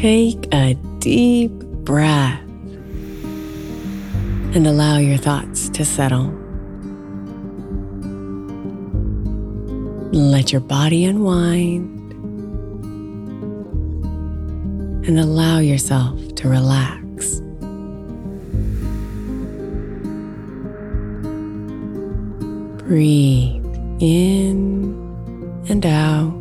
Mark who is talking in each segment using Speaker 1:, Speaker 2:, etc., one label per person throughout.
Speaker 1: Take a deep breath and allow your thoughts to settle. Let your body unwind and allow yourself to relax. Breathe in and out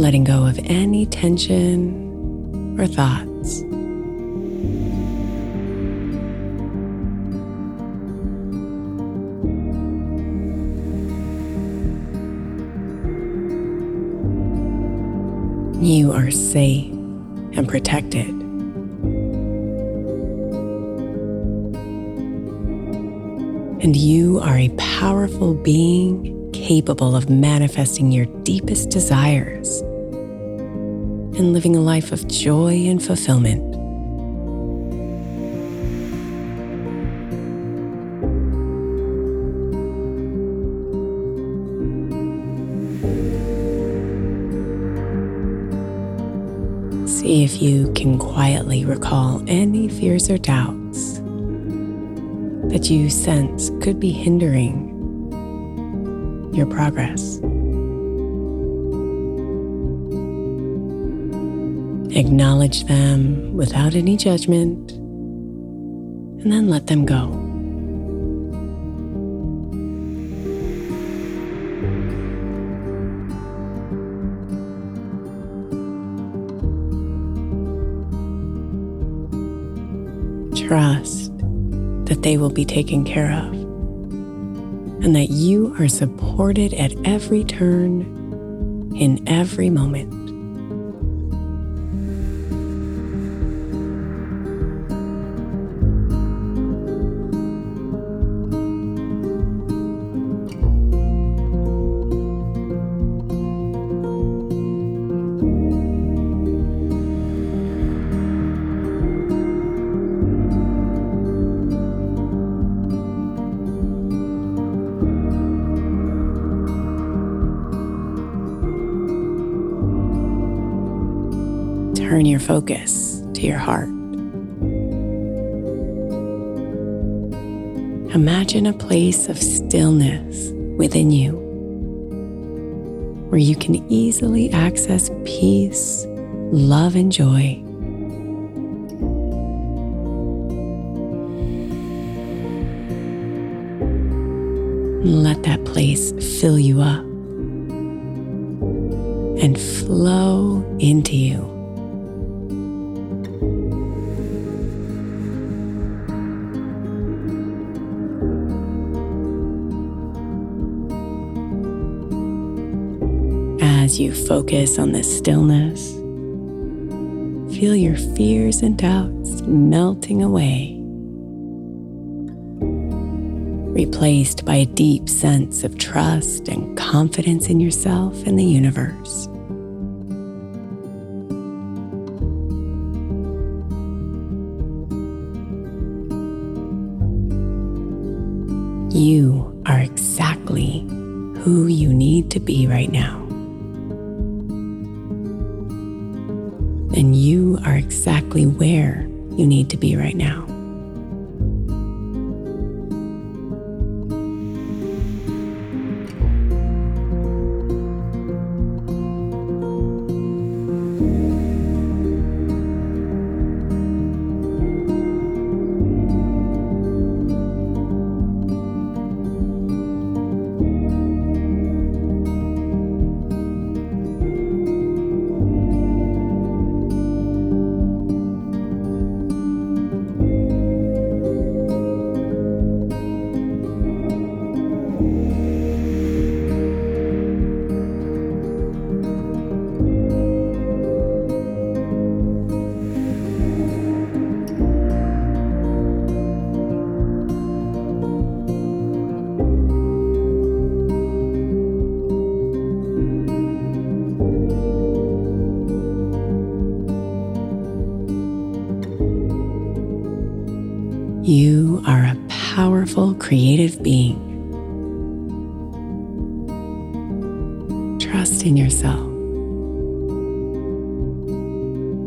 Speaker 1: letting go of any tension or thoughts. You are safe and protected. And you are a powerful being capable of manifesting your deepest desires and living a life of joy and fulfillment. See if you can quietly recall any fears or doubts that you sense could be hindering your progress. Acknowledge them without any judgment, and then let them go. Trust that they will be taken care of and that you are supported at every turn, in every moment. Turn your focus to your heart. Imagine a place of stillness within you where you can easily access peace, love, and joy. Let that place fill you up and flow into you. You focus on this stillness, feel your fears and doubts melting away, replaced by a deep sense of trust and confidence in yourself and the universe. You are exactly who you need to be right now. And you are exactly where you need to be right now. You are a powerful creative being. Trust in yourself.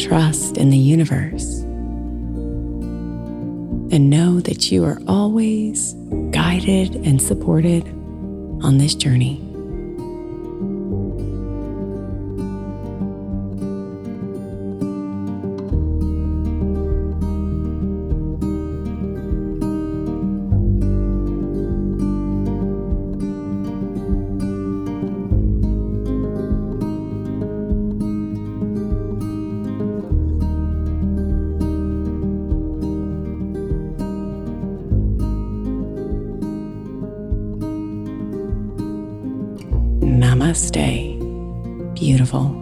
Speaker 1: Trust in the universe. And know that you are always guided and supported on this journey. Namaste, beautiful.